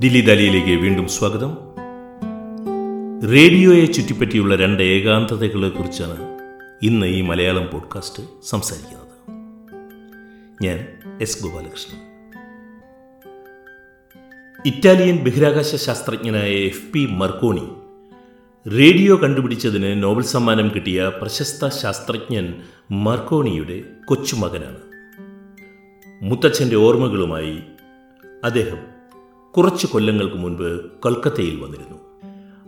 ദില്ലി ദലിയിലേക്ക് വീണ്ടും സ്വാഗതം. റേഡിയോയെ ചുറ്റിപ്പറ്റിയുള്ള രണ്ട് ഏകാന്തതകളെക്കുറിച്ചാണ് ഇന്ന് ഈ മലയാളം പോഡ്കാസ്റ്റ് സംസാരിക്കുന്നത്. ഞാൻ എസ് ഗോപാലകൃഷ്ണൻ. ഇറ്റാലിയൻ ബഹിരാകാശ ശാസ്ത്രജ്ഞനായ എഫ് പി മർക്കോണി റേഡിയോ കണ്ടുപിടിച്ചതിന് നോബൽ സമ്മാനം കിട്ടിയ പ്രശസ്ത ശാസ്ത്രജ്ഞൻ മർക്കോണിയുടെ കൊച്ചുമകനാണ്. മുത്തച്ഛന്റെ ഓർമ്മകളുമായി അദ്ദേഹം കുറച്ച് കൊല്ലങ്ങൾക്ക് മുൻപ് കൊൽക്കത്തയിൽ വന്നിരുന്നു.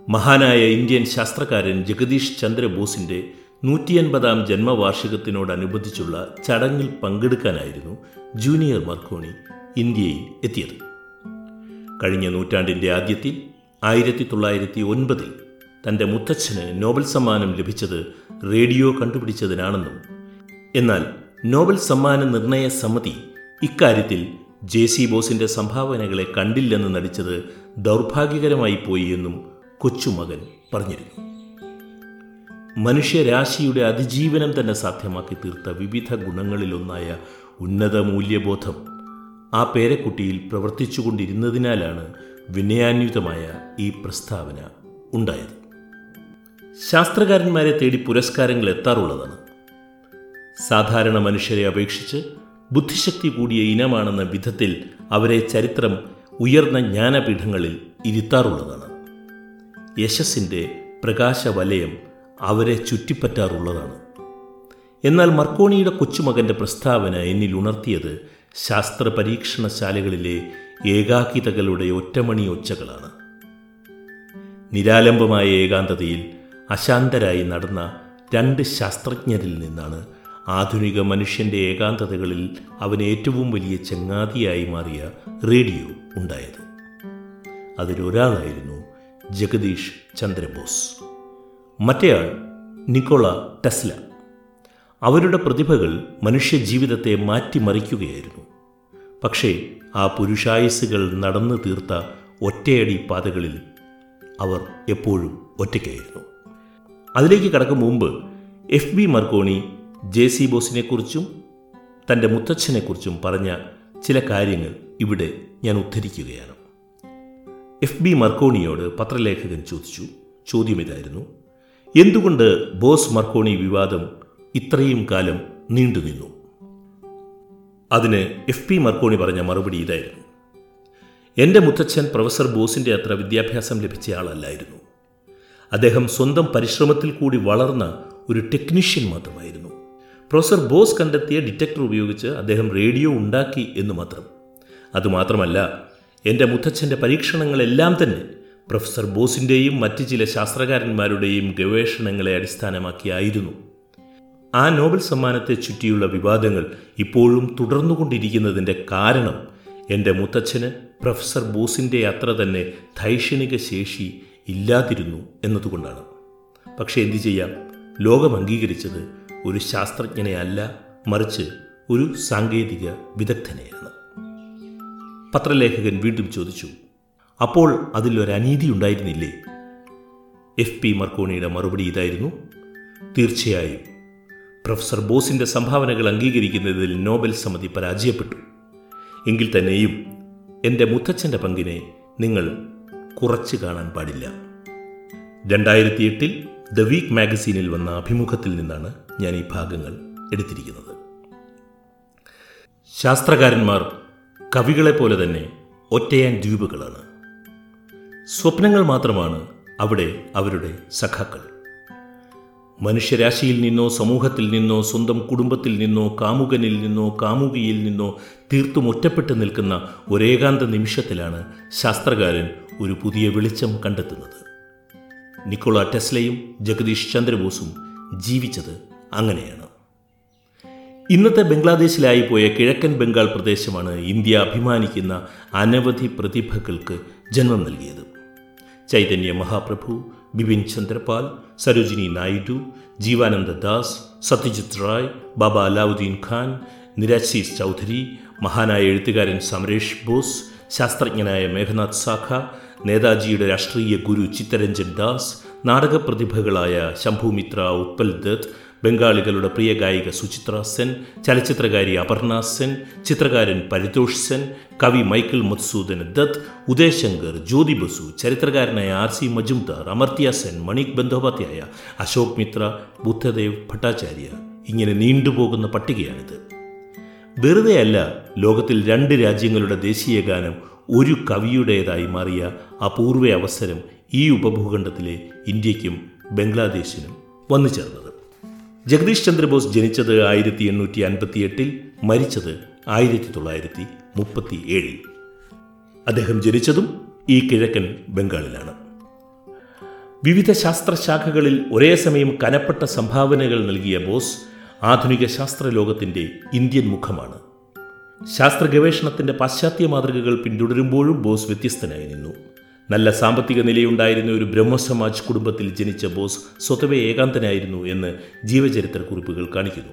മഹാനായ ഇന്ത്യൻ ശാസ്ത്രകാരൻ ജഗദീഷ് ചന്ദ്ര ബോസിന്റെ നൂറ്റിയൻപതാം ജന്മവാർഷികത്തിനോടനുബന്ധിച്ചുള്ള ചടങ്ങിൽ പങ്കെടുക്കാനായിരുന്നു ജൂനിയർ മർക്കോണി ഇന്ത്യയിൽ എത്തിയത്. കഴിഞ്ഞ നൂറ്റാണ്ടിന്റെ ആദ്യത്തിൽ ആയിരത്തി തൊള്ളായിരത്തി ഒൻപതിൽ തന്റെ മുത്തച്ഛന് നോബൽ സമ്മാനം ലഭിച്ചത് റേഡിയോ കണ്ടുപിടിച്ചതിനാണെന്നും എന്നാൽ നോബൽ സമ്മാന നിർണയ സമിതി ഇക്കാര്യത്തിൽ ജെ സി ബോസിന്റെ സംഭാവനകളെ കണ്ടില്ലെന്ന് നടിച്ചത് ദൗർഭാഗ്യകരമായി പോയി എന്നും കൊച്ചുമകൻ പറഞ്ഞിരുന്നു. മനുഷ്യരാശിയുടെ അതിജീവനം തന്നെ സാധ്യമാക്കി തീർത്ത വിവിധ ഗുണങ്ങളിലൊന്നായ ഉന്നത മൂല്യബോധം ആ പേരക്കുട്ടിയിൽ പ്രവർത്തിച്ചുകൊണ്ടിരുന്നതിനാലാണ് വിനയാന്വിതമായ ഈ പ്രസ്താവന ഉണ്ടായത്. ശാസ്ത്രകാരന്മാരെ തേടി പുരസ്കാരങ്ങൾ എത്താറുള്ളതാണ്. സാധാരണ മനുഷ്യരെ അപേക്ഷിച്ച് ബുദ്ധിശക്തി കൂടിയ ഇനമാണെന്ന വിധത്തിൽ അവരെ ചരിത്രം ഉയർന്ന ജ്ഞാനപീഠങ്ങളിൽ ഇരുത്താറുള്ളതാണ്. യശസ്സിന്റെ പ്രകാശവലയം അവരെ ചുറ്റിപ്പറ്റാറുള്ളതാണ്. എന്നാൽ മർക്കോണിയുടെ കൊച്ചുമകന്റെ പ്രസ്താവന എന്നിൽ ഉണർത്തിയത് ശാസ്ത്ര പരീക്ഷണശാലകളിലെ ഏകാകിതകളുടെ ഒറ്റമണി ഒച്ചകളാണ്. നിരാലംബമായ ഏകാന്തതയിൽ അശാന്തരായി നടന്ന രണ്ട് ശാസ്ത്രജ്ഞരിൽ നിന്നാണ് ആധുനിക മനുഷ്യന്റെ ഏകാന്തതകളിൽ അവൻ ഏറ്റവും വലിയ ചങ്ങാതിയായി മാറിയ റേഡിയോ ഉണ്ടായത്. അതിലൊരാളായിരുന്നു ജഗദീഷ് ചന്ദ്രബോസ്. മറ്റേയാൾ നിക്കോള ടെസ്ല. അവരുടെ പ്രതിഭകൾ മനുഷ്യജീവിതത്തെ മാറ്റിമറിക്കുകയായിരുന്നു. പക്ഷേ ആ പുരുഷായുസ്സുകൾ നടന്നു തീർത്ത ഒറ്റയടി പാതകളിൽ അവർ എപ്പോഴും ഒറ്റയ്ക്കായിരുന്നു. അതിലേക്ക് കടക്കും മുമ്പ് F B Marconi J C ബോസിനെക്കുറിച്ചും തന്റെ മുത്തച്ഛനെക്കുറിച്ചും പറഞ്ഞ ചില കാര്യങ്ങൾ ഇവിടെ ഞാൻ ഉദ്ധരിക്കുകയാണ്. എഫ് ബി മർക്കോണിയോട് പത്രലേഖകൻ ചോദിച്ചു. ചോദ്യം ഇതായിരുന്നു. എന്തുകൊണ്ട് ബോസ് മർക്കോണി വിവാദം ഇത്രയും കാലം നീണ്ടുനിന്നു അതിന് എഫ് പി മർക്കോണി പറഞ്ഞ മറുപടി ഇതായിരുന്നു. എന്റെ മുത്തച്ഛൻ പ്രൊഫസർ ബോസിന്റെ അത്ര വിദ്യാഭ്യാസം ലഭിച്ചയാളല്ലായിരുന്നു അദ്ദേഹം സ്വന്തം പരിശ്രമത്തിൽ കൂടി വളർന്ന ഒരു ടെക്നീഷ്യൻ മാത്രമായിരുന്നു. പ്രൊഫസർ ബോസ് കണ്ടെത്തിയ ഡിറ്റക്ടർ ഉപയോഗിച്ച് അദ്ദേഹം റേഡിയോ ഉണ്ടാക്കി എന്ന് മാത്രം. അതുമാത്രമല്ല എന്റെ മുത്തച്ഛന്റെ പരീക്ഷണങ്ങളെല്ലാം തന്നെ പ്രൊഫസർ ബോസിന്റെയും മറ്റ് ചില ശാസ്ത്രകാരന്മാരുടെയും ഗവേഷണങ്ങളെ അടിസ്ഥാനമാക്കിയായിരുന്നു. ആ നോബൽ സമ്മാനത്തെ ചുറ്റിയുള്ള വിവാദങ്ങൾ ഇപ്പോഴും തുടർന്നുകൊണ്ടിരിക്കുന്നതിന്റെ കാരണം എന്റെ മുത്തച്ഛന് പ്രൊഫസർ ബോസിന്റെ അത്ര തന്നെ ധൈഷണിക ശേഷി ഇല്ലാതിരുന്നു എന്നതുകൊണ്ടാണ്. പക്ഷേ എന്തു ചെയ്യാം? ലോകം അംഗീകരിച്ചത് ഒരു ശാസ്ത്രജ്ഞനെ അല്ല മറിച്ച് ഒരു സാങ്കേതിക വിദഗ്ധനെയാണ്. പത്രലേഖകൻ വീണ്ടും ചോദിച്ചു അപ്പോൾ അതിലൊരു അനീതി ഉണ്ടായിരുന്നില്ലേ? എഫ് പി മർക്കോണിയുടെ മറുപടി ഇതായിരുന്നു തീർച്ചയായും. പ്രൊഫസർ ബോസിന്റെ സംഭാവനകൾ അംഗീകരിക്കുന്നതിൽ നോബൽ സമിതി പരാജയപ്പെട്ടു. എങ്കിൽ തന്നെയും എന്റെ മുത്തച്ഛന്റെ പങ്കിനെ നിങ്ങൾ കുറച്ച് കാണാൻ പാടില്ല. രണ്ടായിരത്തി എട്ടിൽ ദ വീക്ക് മാഗസീനിൽ വന്ന അഭിമുഖത്തിൽ നിന്നാണ് ഞാൻ ഈ ഭാഗങ്ങൾ എടുത്തിരിക്കുന്നത്. ശാസ്ത്രകാരന്മാർ കവികളെ പോലെ തന്നെ ഒറ്റയാൻ ദ്വീപുകളാണ്. സ്വപ്നങ്ങൾ മാത്രമാണ് അവിടെ അവരുടെ സഖാക്കൾ. മനുഷ്യരാശിയിൽ നിന്നോ സമൂഹത്തിൽ നിന്നോ സ്വന്തം കുടുംബത്തിൽ നിന്നോ കാമുകനിൽ നിന്നോ കാമുകിയിൽ നിന്നോ തീർത്തും ഒറ്റപ്പെട്ട് നിൽക്കുന്ന ഒരേകാന്ത നിമിഷത്തിലാണ് ശാസ്ത്രകാരൻ ഒരു പുതിയ വെളിച്ചം കണ്ടെത്തുന്നത്. നിക്കോള ടെസ്ലയും ജഗദീഷ് ചന്ദ്രബോസും ജീവിച്ചത് അങ്ങനെയാണ്. ഇന്നത്തെ ബംഗ്ലാദേശിലായി പോയ കിഴക്കൻ ബംഗാൾ പ്രദേശമാണ് ഇന്ത്യ അഭിമാനിക്കുന്ന അനവധി പ്രതിഭകൾക്ക് ജന്മം നൽകിയത്. ചൈതന്യ മഹാപ്രഭു ബിപിൻ ചന്ദ്രപാൽ സരോജിനി നായിഡു ജീവാനന്ദ ദാസ് സത്യജിത് റായ് ബാബ അലാവുദ്ദീൻ ഖാൻ നിരാശീസ് ചൗധരി മഹാനായ എഴുത്തുകാരൻ സമരേഷ് ബോസ് ശാസ്ത്രജ്ഞനായ മേഘനാഥ് സാഖ നേതാജിയുടെ രാഷ്ട്രീയ ഗുരു ചിത്തരഞ്ജൻ ദാസ് നാടകപ്രതിഭകളായ ശംഭുമിത്ര ഉത്പൽ ദത്ത് ബംഗാളികളുടെ പ്രിയ ഗായിക സുചിത്ര സെൻ ചലച്ചിത്രകാരി അപർണ സെൻ ചിത്രകാരൻ പരിതോഷ് സെൻ കവി മൈക്കിൾ മത്സൂദൻ ദത്ത് ഉദയശങ്കർ ജ്യോതി ബസു ചരിത്രകാരനായ ആർ സി മജുംദാർ അമർത്യ സെൻ മണിക് ബന്ധോപാധ്യായ അശോക് മിത്ര ബുദ്ധദേവ് ഭട്ടാചാര്യ. ഇങ്ങനെ നീണ്ടുപോകുന്ന പട്ടികയാണിത്. വെറുതെയല്ല ലോകത്തിൽ രണ്ട് രാജ്യങ്ങളുടെ ദേശീയ ഗാനം ഒരു കവിയുടേതായി മാറിയ അപൂർവ അവസരം ഈ ഉപഭൂഖണ്ഡത്തിലെ ഇന്ത്യക്കും ബംഗ്ലാദേശിനും വന്നു ചേർന്നത്. ജഗദീഷ് ചന്ദ്രബോസ് ജനിച്ചത് ആയിരത്തി എണ്ണൂറ്റി അൻപത്തി എട്ടിൽ മരിച്ചത് ആയിരത്തി തൊള്ളായിരത്തി മുപ്പത്തി ഏഴിൽ അദ്ദേഹം ജനിച്ചതും ഈ കിഴക്കൻ ബംഗാളിലാണ്. വിവിധ ശാസ്ത്രശാഖകളിൽ ഒരേ സമയം കനപ്പെട്ട സംഭാവനകൾ നൽകിയ ബോസ് ആധുനിക ശാസ്ത്രലോകത്തിന്റെ ഇന്ത്യൻ മുഖമാണ്. ശാസ്ത്ര ഗവേഷണത്തിന്റെ പാശ്ചാത്യ മാതൃകകൾ പിന്തുടരുമ്പോഴും ബോസ് വ്യത്യസ്തനായി നിന്നു. നല്ല സാമ്പത്തിക നിലയുണ്ടായിരുന്ന ഒരു ബ്രഹ്മസമാജ് കുടുംബത്തിൽ ജനിച്ച ബോസ് സ്വതവേ ഏകാന്തനായിരുന്നു എന്ന് ജീവചരിത്ര കുറിപ്പുകൾ കാണിക്കുന്നു.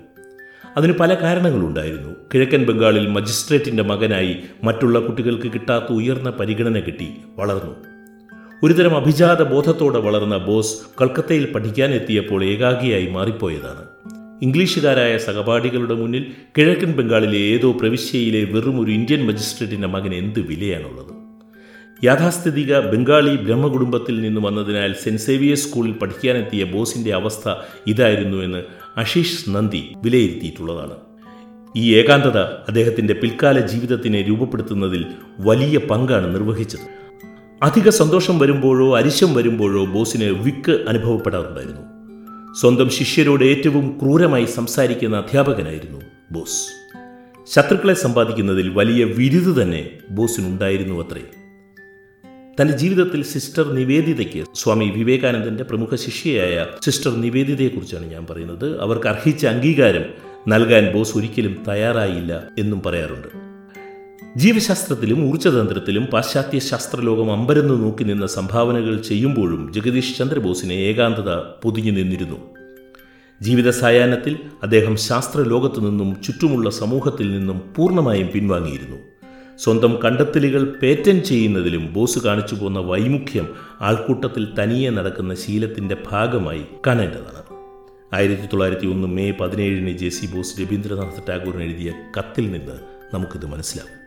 അതിന് പല കാരണങ്ങളുണ്ടായിരുന്നു. കിഴക്കൻ ബംഗാളിൽ മജിസ്ട്രേറ്റിന്റെ മകനായി മറ്റുള്ള കുട്ടികൾക്ക് കിട്ടാത്ത ഉയർന്ന പരിഗണന കിട്ടി വളർന്നു. ഒരുതരം അഭിജാത ബോധത്തോടെ വളർന്ന ബോസ് കൽക്കത്തയിൽ പഠിക്കാനെത്തിയപ്പോൾ ഏകാഗിയായി മാറിപ്പോയതാണ്. ഇംഗ്ലീഷുകാരായ സഹപാഠികളുടെ മുന്നിൽ കിഴക്കൻ ബംഗാളിലെ ഏതോ പ്രവിശ്യയിലെ വെറും ഒരു ഇന്ത്യൻ മജിസ്ട്രേറ്റിന്റെ മകൻ എന്ത് വിലയാണുള്ളത്? യാഥാസ്ഥിതിക ബംഗാളി ബ്രഹ്മകുടുംബത്തിൽ നിന്ന് വന്നതിനാൽ സെന്റ് സേവിയേഴ്സ് സ്കൂളിൽ പഠിക്കാനെത്തിയ ബോസിന്റെ അവസ്ഥ ഇതായിരുന്നുവെന്ന് അഷീഷ് നന്ദി വിലയിരുത്തിയിട്ടുള്ളതാണ്. ഈ ഏകാന്തത അദ്ദേഹത്തിന്റെ പിൽക്കാല ജീവിതത്തിനെ രൂപപ്പെടുത്തുന്നതിൽ വലിയ പങ്കാണ് നിർവഹിച്ചത്. അധിക സന്തോഷം വരുമ്പോഴോ അരിശം വരുമ്പോഴോ ബോസിന് വിക്ക് അനുഭവപ്പെടാറുണ്ടായിരുന്നു. സ്വന്തം ശിഷ്യരോട് ഏറ്റവും ക്രൂരമായി സംസാരിക്കുന്ന അധ്യാപകനായിരുന്നു ബോസ്. ശത്രുക്കളെ സമ്പാദിക്കുന്നതിൽ വലിയ വിരുത് തന്നെ ബോസിനുണ്ടായിരുന്നു അത്രേ. തന്റെ ജീവിതത്തിൽ സിസ്റ്റർ നിവേദിതയ്ക്ക് സ്വാമി വിവേകാനന്ദന്റെ പ്രമുഖ ശിഷ്യയായ സിസ്റ്റർ നിവേദിതയെക്കുറിച്ചാണ് ഞാൻ പറയുന്നത്. അവർക്ക് അർഹിച്ച അംഗീകാരം നൽകാൻ ബോസ് ഒരിക്കലും തയ്യാറായില്ല എന്നും പറയാറുണ്ട്. ജീവശാസ്ത്രത്തിലും ഊർജതന്ത്രത്തിലും പാശ്ചാത്യ ശാസ്ത്രലോകം അമ്പരന്ന് നോക്കി നിന്ന സംഭാവനകൾ ചെയ്യുമ്പോഴും ജഗദീഷ് ചന്ദ്രബോസിനെ ഏകാന്തത പൊതിഞ്ഞു നിന്നിരുന്നു. ജീവിത സായാഹ്നത്തിൽ അദ്ദേഹം ശാസ്ത്രലോകത്തു നിന്നും ചുറ്റുമുള്ള സമൂഹത്തിൽ നിന്നും പൂർണമായും പിൻവാങ്ങിയിരുന്നു. സ്വന്തം കണ്ടെത്തലുകൾ പേറ്റൻ ചെയ്യുന്നതിലും ബോസ് കാണിച്ചു പോന്ന വൈമുഖ്യം ആൾക്കൂട്ടത്തിൽ തനിയെ നടക്കുന്ന ശീലത്തിന്റെ ഭാഗമായി കാണേണ്ടതാണ്. ആയിരത്തി തൊള്ളായിരത്തി ഒന്ന് മെയ് പതിനേഴിന് ജെ സി ബോസ് രവീന്ദ്രനാഥ് ടാഗോറിന് എഴുതിയ കത്തിൽ നിന്ന് നമുക്കിത് മനസ്സിലാവും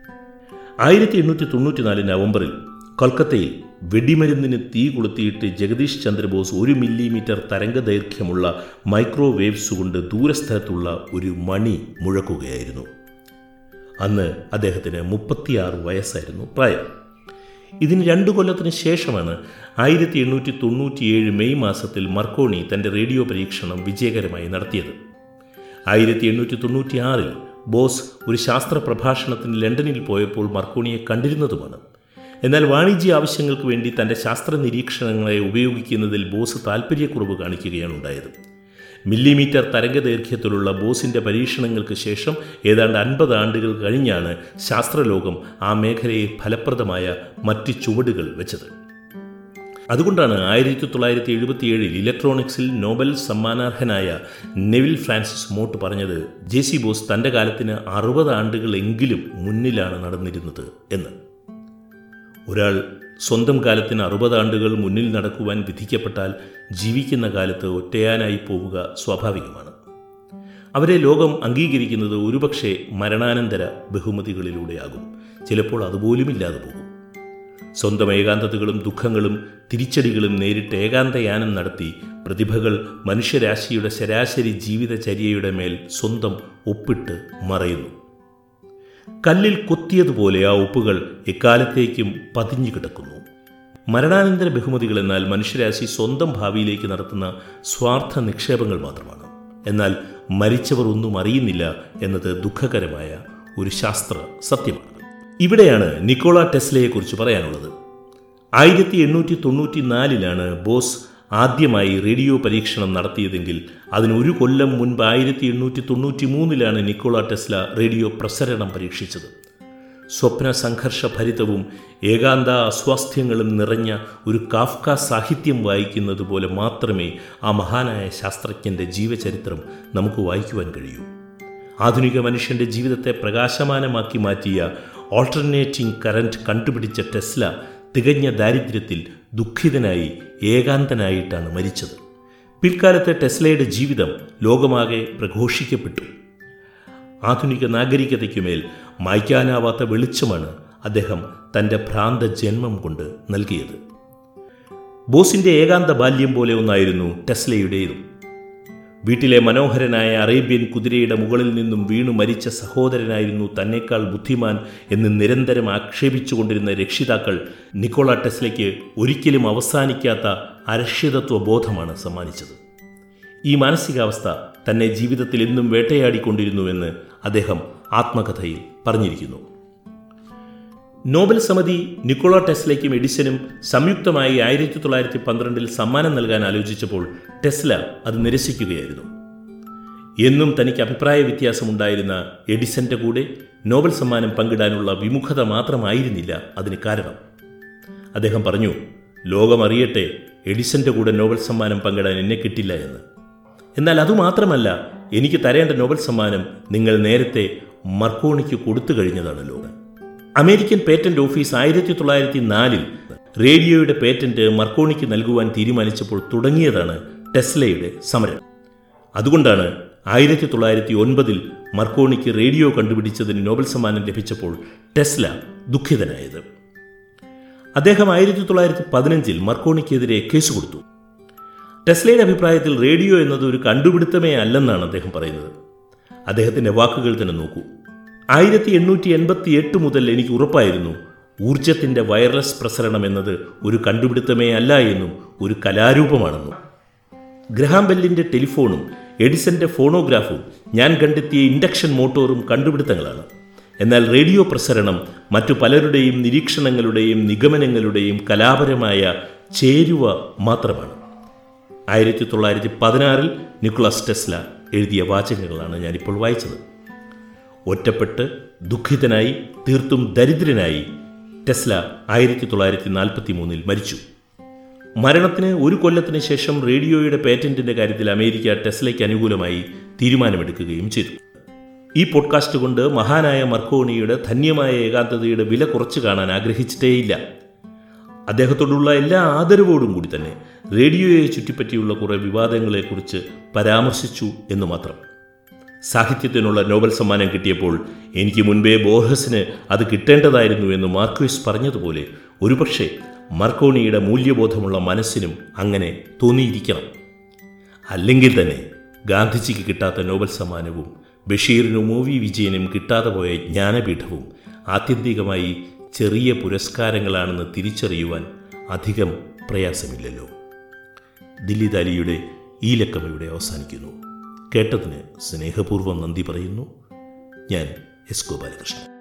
ആയിരത്തി എണ്ണൂറ്റി തൊണ്ണൂറ്റിനാല് നവംബറിൽ കൊൽക്കത്തയിൽ വെടിമരുന്നിന് തീ കൊളുത്തിയിട്ട് ജഗദീഷ് ചന്ദ്രബോസ് ഒരു മില്ലിമീറ്റർ തരംഗദൈർഘ്യമുള്ള മൈക്രോവേവ്സ് കൊണ്ട് ദൂരസ്ഥലത്തുള്ള ഒരു മണി മുഴക്കുകയായിരുന്നു. അന്ന് അദ്ദേഹത്തിന് മുപ്പത്തിയാറ് വയസ്സായിരുന്നു പ്രായം. ഇതിന് രണ്ടു കൊല്ലത്തിന് ശേഷമാണ് ആയിരത്തി എണ്ണൂറ്റി തൊണ്ണൂറ്റിയേഴ് മെയ് മാസത്തിൽ മർക്കോണി തന്റെ റേഡിയോ പരീക്ഷണം വിജയകരമായി നടത്തിയത്. ആയിരത്തി എണ്ണൂറ്റി തൊണ്ണൂറ്റിയാറിൽ ബോസ് ഒരു ശാസ്ത്ര പ്രഭാഷണത്തിന് ലണ്ടനിൽ പോയപ്പോൾ മർക്കോണിയെ കണ്ടിരുന്നതുമാണ്. എന്നാൽ വാണിജ്യ ആവശ്യങ്ങൾക്ക് വേണ്ടി തന്റെ ശാസ്ത്ര നിരീക്ഷണങ്ങളെ ഉപയോഗിക്കുന്നതിൽ ബോസ് താൽപ്പര്യക്കുറവ് കാണിക്കുകയാണ് ഉണ്ടായത്. മില്ലിമീറ്റർ തരംഗദൈർഘ്യത്തിലുള്ള ബോസിന്റെ പരീക്ഷണങ്ങൾക്ക് ശേഷം ഏതാണ്ട് അൻപത് ആണ്ടുകൾ കഴിഞ്ഞാണ് ശാസ്ത്രലോകം ആ മേഖലയിൽ ഫലപ്രദമായ മറ്റ് ചുവടുകൾ വെച്ചത്. അതുകൊണ്ടാണ് ആയിരത്തി തൊള്ളായിരത്തി എഴുപത്തിയേഴിൽ ഇലക്ട്രോണിക്സിൽ നോബൽ സമ്മാനാർഹനായ നെവിൽ ഫ്രാൻസിസ് മോട്ട് പറഞ്ഞത് ജെ സി ബോസ് തന്റെ കാലത്തിന് അറുപത് ആണ്ടുകളെങ്കിലും മുന്നിലാണ് നടന്നിരുന്നത് എന്ന്. ഒരാൾ സ്വന്തം കാലത്തിന് അറുപത് ആണ്ടുകൾ മുന്നിൽ നടക്കുവാൻ വിധിക്കപ്പെട്ടാൽ ജീവിക്കുന്ന കാലത്ത് ഒറ്റയാനായി പോവുക സ്വാഭാവികമാണ്. അവരെ ലോകം അംഗീകരിക്കുന്നത് ഒരുപക്ഷെ മരണാനന്തര ബഹുമതികളിലൂടെയാകും. ചിലപ്പോൾ അതുപോലുമില്ലാതെ പോകും. സ്വന്തം ഏകാന്തതകളും ദുഃഖങ്ങളും തിരിച്ചടികളും നേരിട്ട് ഏകാന്തയാനം നടത്തി പ്രതിഭകൾ മനുഷ്യരാശിയുടെ ശരാശരി ജീവിതചര്യയുടെ മേൽ സ്വന്തം ഒപ്പിട്ട് മറയുന്നു. കല്ലിൽ കൊത്തിയതുപോലെ ആ ഒപ്പുകൾ എക്കാലത്തേക്കും പതിഞ്ഞു കിടക്കുന്നു. മരണാനന്തര ബഹുമതികൾ എന്നാൽ മനുഷ്യരാശി സ്വന്തം ഭാവിയിലേക്ക് നടത്തുന്ന സ്വാർത്ഥ നിക്ഷേപങ്ങൾ മാത്രമാണ്. എന്നാൽ മരിച്ചവർ ഒന്നും അറിയുന്നില്ല എന്നത് ദുഃഖകരമായ ഒരു ശാസ്ത്ര സത്യമാണ്. ഇവിടെയാണ് നിക്കോള ടെസ്ലയെക്കുറിച്ച് പറയാനുള്ളത്. ആയിരത്തി എണ്ണൂറ്റി തൊണ്ണൂറ്റി നാലിലാണ് ബോസ് ആദ്യമായി റേഡിയോ പരീക്ഷണം നടത്തിയതെങ്കിൽ അതിന് ഒരു കൊല്ലം മുൻപ് ആയിരത്തി എണ്ണൂറ്റി തൊണ്ണൂറ്റി മൂന്നിലാണ് നിക്കോള ടെസ്ല റേഡിയോ പ്രസരണം പരീക്ഷിച്ചത്. സ്വപ്ന സംഘർഷഭരിതവും ഏകാന്ത അസ്വാസ്ഥ്യങ്ങളും നിറഞ്ഞ ഒരു കാഫ്ക സാഹിത്യം വായിക്കുന്നത് പോലെ മാത്രമേ ആ മഹാനായ ശാസ്ത്രജ്ഞന്റെ ജീവചരിത്രം നമുക്ക് വായിക്കുവാൻ കഴിയൂ. ആധുനിക മനുഷ്യന്റെ ജീവിതത്തെ പ്രകാശമാനമാക്കി മാറ്റിയ ഓൾട്ടർനേറ്റിംഗ് കറന്റ് കണ്ടുപിടിച്ച ടെസ്ല തികഞ്ഞ ദാരിദ്ര്യത്തിൽ ദുഃഖിതനായി ഏകാന്തനായിട്ടാണ് മരിച്ചത്. പിൽക്കാലത്തെ ടെസ്ലയുടെ ജീവിതം ലോകമാകെ പ്രഘോഷിക്കപ്പെട്ടു. ആധുനിക നാഗരികതയ്ക്കുമേൽ മായ്ക്കാനാവാത്ത വെളിച്ചമാണ് അദ്ദേഹം തന്റെ ഭ്രാന്ത ജന്മം കൊണ്ട് നൽകിയത്. ബോസിന്റെ ഏകാന്ത ബാല്യം പോലെ ഒന്നായിരുന്നു ടെസ്ലയുടേതും. വീട്ടിലെ മനോഹരനായ അറേബ്യൻ കുതിരയുടെ മുകളിൽ നിന്നും വീണു മരിച്ച സഹോദരനായിരുന്നു തന്നെക്കാൾ ബുദ്ധിമാൻ എന്ന് നിരന്തരം ആക്ഷേപിച്ചുകൊണ്ടിരുന്ന രക്ഷിതാക്കൾ നിക്കോള ടെസ്ലയ്ക്ക് ഒരിക്കലും അവസാനിക്കാത്ത അരക്ഷിതത്വ ബോധമാണ് സമ്മാനിച്ചത്. ഈ മാനസികാവസ്ഥ തന്നെ ജീവിതത്തിൽ എന്നും വേട്ടയാടിക്കൊണ്ടിരുന്നുവെന്ന് അദ്ദേഹം ആത്മകഥയിൽ പറഞ്ഞിരിക്കുന്നു. നോബൽ സമിതി നിക്കോള ടെസ്ലയ്ക്കും എഡിസനും സംയുക്തമായി ആയിരത്തി തൊള്ളായിരത്തി പന്ത്രണ്ടിൽ സമ്മാനം നൽകാൻ ആലോചിച്ചപ്പോൾ ടെസ്ല അത് നിരസിക്കുകയായിരുന്നു. എന്നും തനിക്ക് അഭിപ്രായ വ്യത്യാസമുണ്ടായിരുന്ന എഡിസന്റെ കൂടെ നോബൽ സമ്മാനം പങ്കിടാനുള്ള വിമുഖത മാത്രമായിരുന്നില്ല അതിന് കാരണം. അദ്ദേഹം പറഞ്ഞു ലോകമറിയട്ടെ എഡിസന്റെ കൂടെ നോബൽ സമ്മാനം പങ്കിടാൻ എന്നെ കിട്ടില്ല എന്ന്. എന്നാൽ അതുമാത്രമല്ല എനിക്ക് തരേണ്ട നോബൽ സമ്മാനം നിങ്ങൾ നേരത്തെ മർക്കോണിക്ക് കൊടുത്തു കഴിഞ്ഞതാണല്ലോ അമേരിക്കൻ പേറ്റന്റ് ഓഫീസ് ആയിരത്തി തൊള്ളായിരത്തി നാലിൽ റേഡിയോയുടെ പേറ്റന്റ് മർക്കോണിക്ക് നൽകുവാൻ തീരുമാനിച്ചപ്പോൾ തുടങ്ങിയതാണ് ടെസ്ലയുടെ സമരം. അതുകൊണ്ടാണ് ആയിരത്തി തൊള്ളായിരത്തി ഒൻപതിൽ മർക്കോണിക്ക് റേഡിയോ കണ്ടുപിടിച്ചതിന് നോബൽ സമ്മാനം ലഭിച്ചപ്പോൾ ടെസ്ല ദുഃഖിതനായത്. അദ്ദേഹം ആയിരത്തി തൊള്ളായിരത്തി പതിനഞ്ചിൽ മർക്കോണിക്കെതിരെ കേസ് കൊടുത്തു. ടെസ്ലയുടെ അഭിപ്രായത്തിൽ റേഡിയോ എന്നത് ഒരു കണ്ടുപിടുത്തമേ അല്ലെന്നാണ് അദ്ദേഹം പറയുന്നത്. അദ്ദേഹത്തിന്റെ വാക്കുകൾ തന്നെ നോക്കൂ. ആയിരത്തി എണ്ണൂറ്റി എൺപത്തി എട്ട് മുതൽ എനിക്ക് ഉറപ്പായിരുന്നു ഊർജത്തിന്റെ വയർലെസ് പ്രസരണം എന്നത് ഒരു കണ്ടുപിടുത്തമേ അല്ല എന്നും ഒരു കലാരൂപമാണെന്നും. ഗ്രഹാം ബെല്ലിന്റെ ടെലിഫോണും എഡിസന്റെ ഫോണോഗ്രാഫും ഞാൻ കണ്ടെത്തിയ ഇൻഡക്ഷൻ മോട്ടോറും കണ്ടുപിടുത്തങ്ങളാണ്. എന്നാൽ റേഡിയോ പ്രസരണം മറ്റു പലരുടെയും നിരീക്ഷണങ്ങളുടെയും നിഗമനങ്ങളുടെയും കലാപരമായ ചേരുവ മാത്രമാണ്. ആയിരത്തി തൊള്ളായിരത്തി പതിനാറിൽ നിക്കുളസ് ടെസ്ല എഴുതിയ വാചകങ്ങളാണ് ഞാനിപ്പോൾ വായിച്ചത്. ഒറ്റപ്പെട്ട് ദുഃഖിതനായി തീർത്തും ദരിദ്രനായി ടെസ്ല ആയിരത്തി തൊള്ളായിരത്തി നാൽപ്പത്തി മൂന്നിൽ മരിച്ചു. മരണത്തിന് ഒരു കൊല്ലത്തിന് ശേഷം റേഡിയോയുടെ പേറ്റന്റിന്റെ കാര്യത്തിൽ അമേരിക്ക ടെസ്ലയ്ക്ക് അനുകൂലമായി തീരുമാനമെടുക്കുകയും ചെയ്തു. ഈ പോഡ്കാസ്റ്റ് കൊണ്ട് മഹാനായ മർക്കോണിയുടെ ധന്യമായ ഏകാന്തതയുടെ വില കുറച്ച് കാണാൻ ആഗ്രഹിച്ചിട്ടേയില്ല. അദ്ദേഹത്തോടുള്ള എല്ലാ ആദരവോടും കൂടി തന്നെ റേഡിയോയെ ചുറ്റിപ്പറ്റിയുള്ള കുറേ വിവാദങ്ങളെക്കുറിച്ച് പരാമർശിച്ചു എന്ന് മാത്രം. സാഹിത്യത്തിനുള്ള നോബൽ സമ്മാനം കിട്ടിയപ്പോൾ എനിക്ക് മുൻപേ ബോർഹസിന് അത് കിട്ടേണ്ടതായിരുന്നു എന്ന് മാർക്വിസ് പറഞ്ഞതുപോലെ ഒരുപക്ഷെ മർക്കോണിയുടെ മൂല്യബോധമുള്ള മനസ്സിനും അങ്ങനെ തോന്നിയിരിക്കണം. അല്ലെങ്കിൽ തന്നെ ഗാന്ധിജിക്ക് കിട്ടാത്ത നോബൽ സമ്മാനവും ബഷീറിനും ഒ വി വിജയനും കിട്ടാതെ പോയ ജ്ഞാനപീഠവും ആത്യന്തികമായി ചെറിയ പുരസ്കാരങ്ങളാണെന്ന് തിരിച്ചറിയുവാൻ അധികം പ്രയാസമില്ലല്ലോ. ദില്ലി ദാലിയുടെ ഈ ലക്കം ഇവിടെ അവസാനിക്കുന്നു. കേട്ടതിന് സ്നേഹപൂർവം നന്ദി പറയുന്നു. ഞാൻ എസ് ഗോപാലകൃഷ്ണൻ.